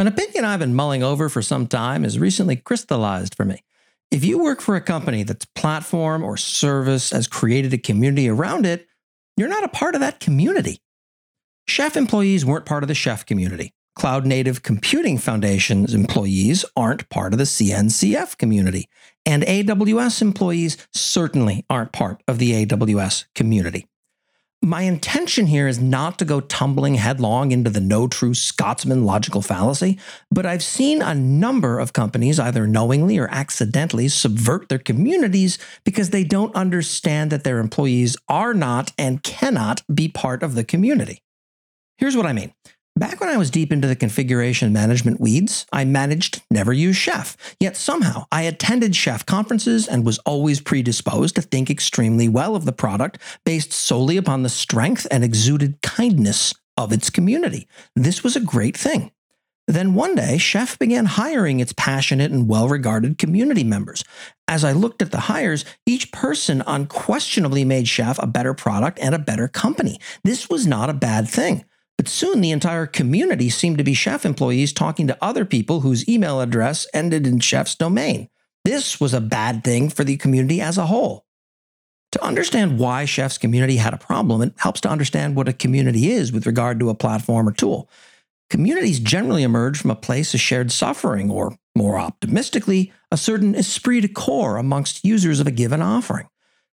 An opinion I've been mulling over for some time has recently crystallized for me. If you work for a company that's platform or service has created a community around it, you're not a part of that community. Chef employees weren't part of the chef community. Cloud Native Computing Foundation's employees aren't part of the CNCF community. And AWS employees certainly aren't part of the AWS community. My intention here is not to go tumbling headlong into the no true Scotsman logical fallacy, but I've seen a number of companies either knowingly or accidentally subvert their communities because they don't understand that their employees are not and cannot be part of the community. Here's what I mean. Back when I was deep into the configuration management weeds, I managed never use Chef. Yet somehow I attended Chef conferences and was always predisposed to think extremely well of the product based solely upon the strength and exuded kindness of its community. This was a great thing. Then one day, Chef began hiring its passionate and well regarded community members. As I looked at the hires, each person unquestionably made Chef a better product and a better company. This was not a bad thing. But soon the entire community seemed to be chef employees talking to other people whose email address ended in chef's domain. This was a bad thing for the community as a whole. To understand why chef's community had a problem, it helps to understand what a community is with regard to a platform or tool. Communities generally emerge from a place of shared suffering, or more optimistically, a certain esprit de corps amongst users of a given offering.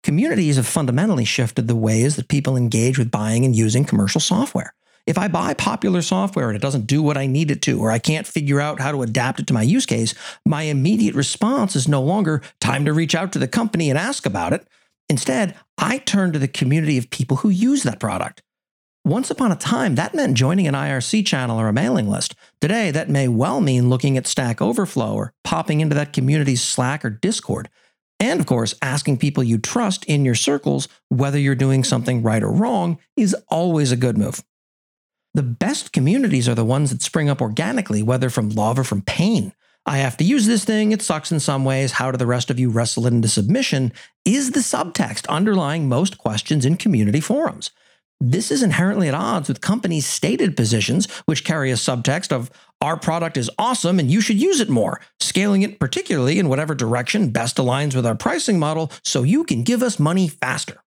Communities have fundamentally shifted the ways that people engage with buying and using commercial software. If I buy popular software and it doesn't do what I need it to, or I can't figure out how to adapt it to my use case, my immediate response is no longer time to reach out to the company and ask about it. Instead, I turn to the community of people who use that product. Once upon a time, that meant joining an IRC channel or a mailing list. Today, that may well mean looking at Stack Overflow or popping into that community's Slack or Discord. And of course, asking people you trust in your circles whether you're doing something right or wrong is always a good move. The best communities are the ones that spring up organically, whether from love or from pain. I have to use this thing, it sucks in some ways. How do the rest of you wrestle it into submission? Is the subtext underlying most questions in community forums. This is inherently at odds with companies' stated positions, which carry a subtext of our product is awesome and you should use it more, scaling it particularly in whatever direction best aligns with our pricing model so you can give us money faster.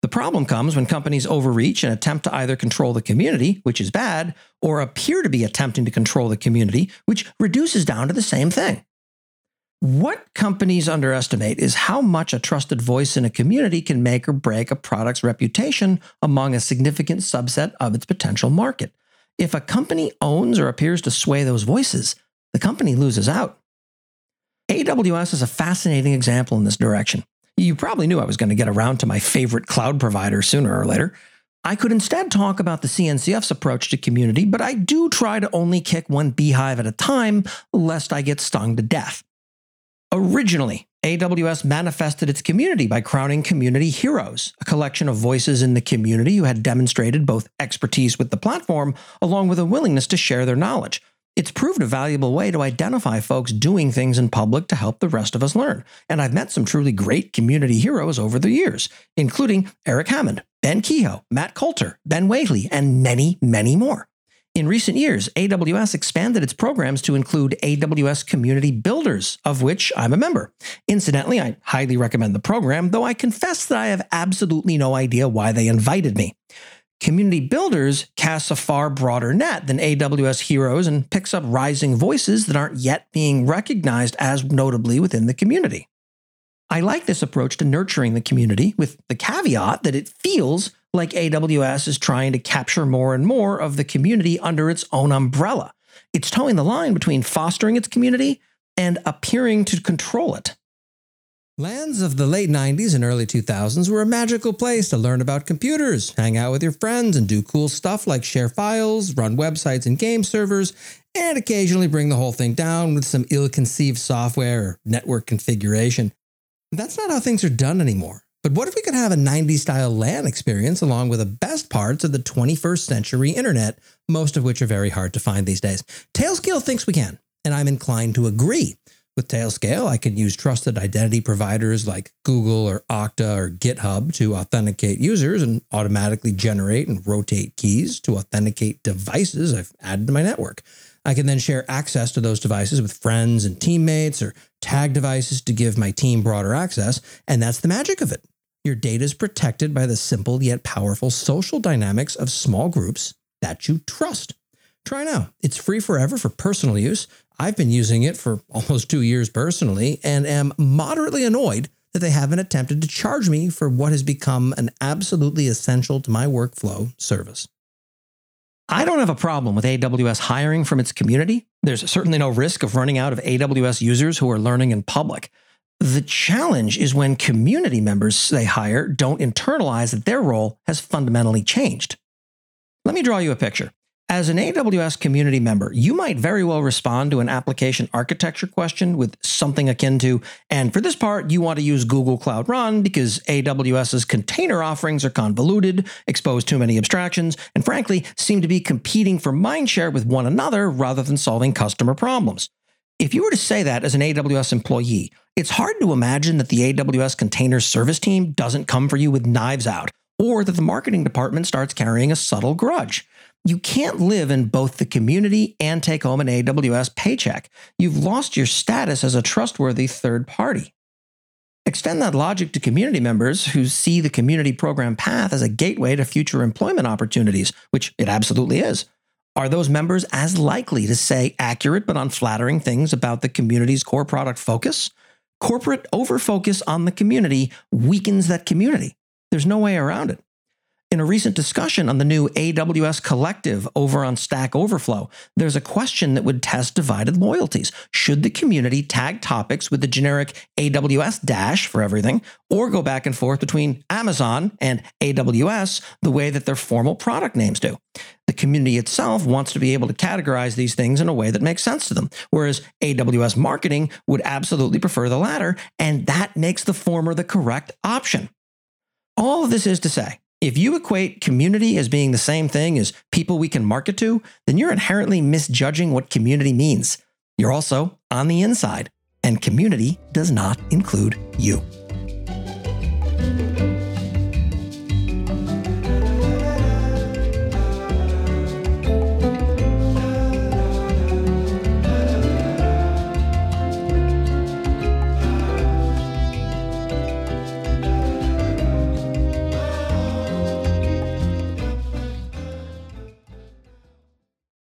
The problem comes when companies overreach and attempt to either control the community, which is bad, or appear to be attempting to control the community, which reduces down to the same thing. What companies underestimate is how much a trusted voice in a community can make or break a product's reputation among a significant subset of its potential market. If a company owns or appears to sway those voices, the company loses out. AWS is a fascinating example in this direction. You probably knew I was going to get around to my favorite cloud provider sooner or later. I could instead talk about the CNCF's approach to community, but I do try to only kick one beehive at a time, lest I get stung to death. Originally, AWS manifested its community by crowning community heroes, a collection of voices in the community who had demonstrated both expertise with the platform along with a willingness to share their knowledge. It's proved a valuable way to identify folks doing things in public to help the rest of us learn. And I've met some truly great community heroes over the years, including Eric Hammond, Ben Kehoe, Matt Coulter, Ben Whaley, and many, many more. In recent years, AWS expanded its programs to include AWS Community Builders, of which I'm a member. Incidentally, I highly recommend the program, though I confess that I have absolutely no idea why they invited me. Community Builders casts a far broader net than AWS Heroes and picks up rising voices that aren't yet being recognized as notably within the community. I like this approach to nurturing the community with the caveat that it feels like AWS is trying to capture more and more of the community under its own umbrella. It's toeing the line between fostering its community and appearing to control it. LANs of the late 90s and early 2000s were a magical place to learn about computers, hang out with your friends, and do cool stuff like share files, run websites and game servers, and occasionally bring the whole thing down with some ill conceived software or network configuration. That's not how things are done anymore. But what if we could have a 90s style LAN experience along with the best parts of the 21st century internet, most of which are very hard to find these days? Tailscale thinks we can, and I'm inclined to agree. With Tailscale, I can use trusted identity providers like Google or Okta or GitHub to authenticate users and automatically generate and rotate keys to authenticate devices I've added to my network. I can then share access to those devices with friends and teammates or tag devices to give my team broader access. And that's the magic of it. Your data is protected by the simple yet powerful social dynamics of small groups that you trust. Try now. It's free forever for personal use. I've been using it for almost two years personally and am moderately annoyed that they haven't attempted to charge me for what has become an absolutely essential to my workflow service. I don't have a problem with AWS hiring from its community. There's certainly no risk of running out of AWS users who are learning in public. The challenge is when community members they hire don't internalize that their role has fundamentally changed. Let me draw you a picture. As an AWS community member, you might very well respond to an application architecture question with something akin to, and for this part, you want to use Google Cloud Run because AWS's container offerings are convoluted, expose too many abstractions, and frankly, seem to be competing for mindshare with one another rather than solving customer problems. If you were to say that as an AWS employee, it's hard to imagine that the AWS container service team doesn't come for you with knives out, or that the marketing department starts carrying a subtle grudge. You can't live in both the community and take home an AWS paycheck. You've lost your status as a trustworthy third party. Extend that logic to community members who see the community program path as a gateway to future employment opportunities, which it absolutely is. Are those members as likely to say accurate but unflattering things about the community's core product focus? Corporate overfocus on the community weakens that community. There's no way around it. In a recent discussion on the new AWS Collective over on Stack Overflow, there's a question that would test divided loyalties. Should the community tag topics with the generic AWS dash for everything, or go back and forth between Amazon and AWS the way that their formal product names do? The community itself wants to be able to categorize these things in a way that makes sense to them, whereas AWS marketing would absolutely prefer the latter, and that makes the former the correct option. All of this is to say, if you equate community as being the same thing as people we can market to, then you're inherently misjudging what community means. You're also on the inside, and community does not include you.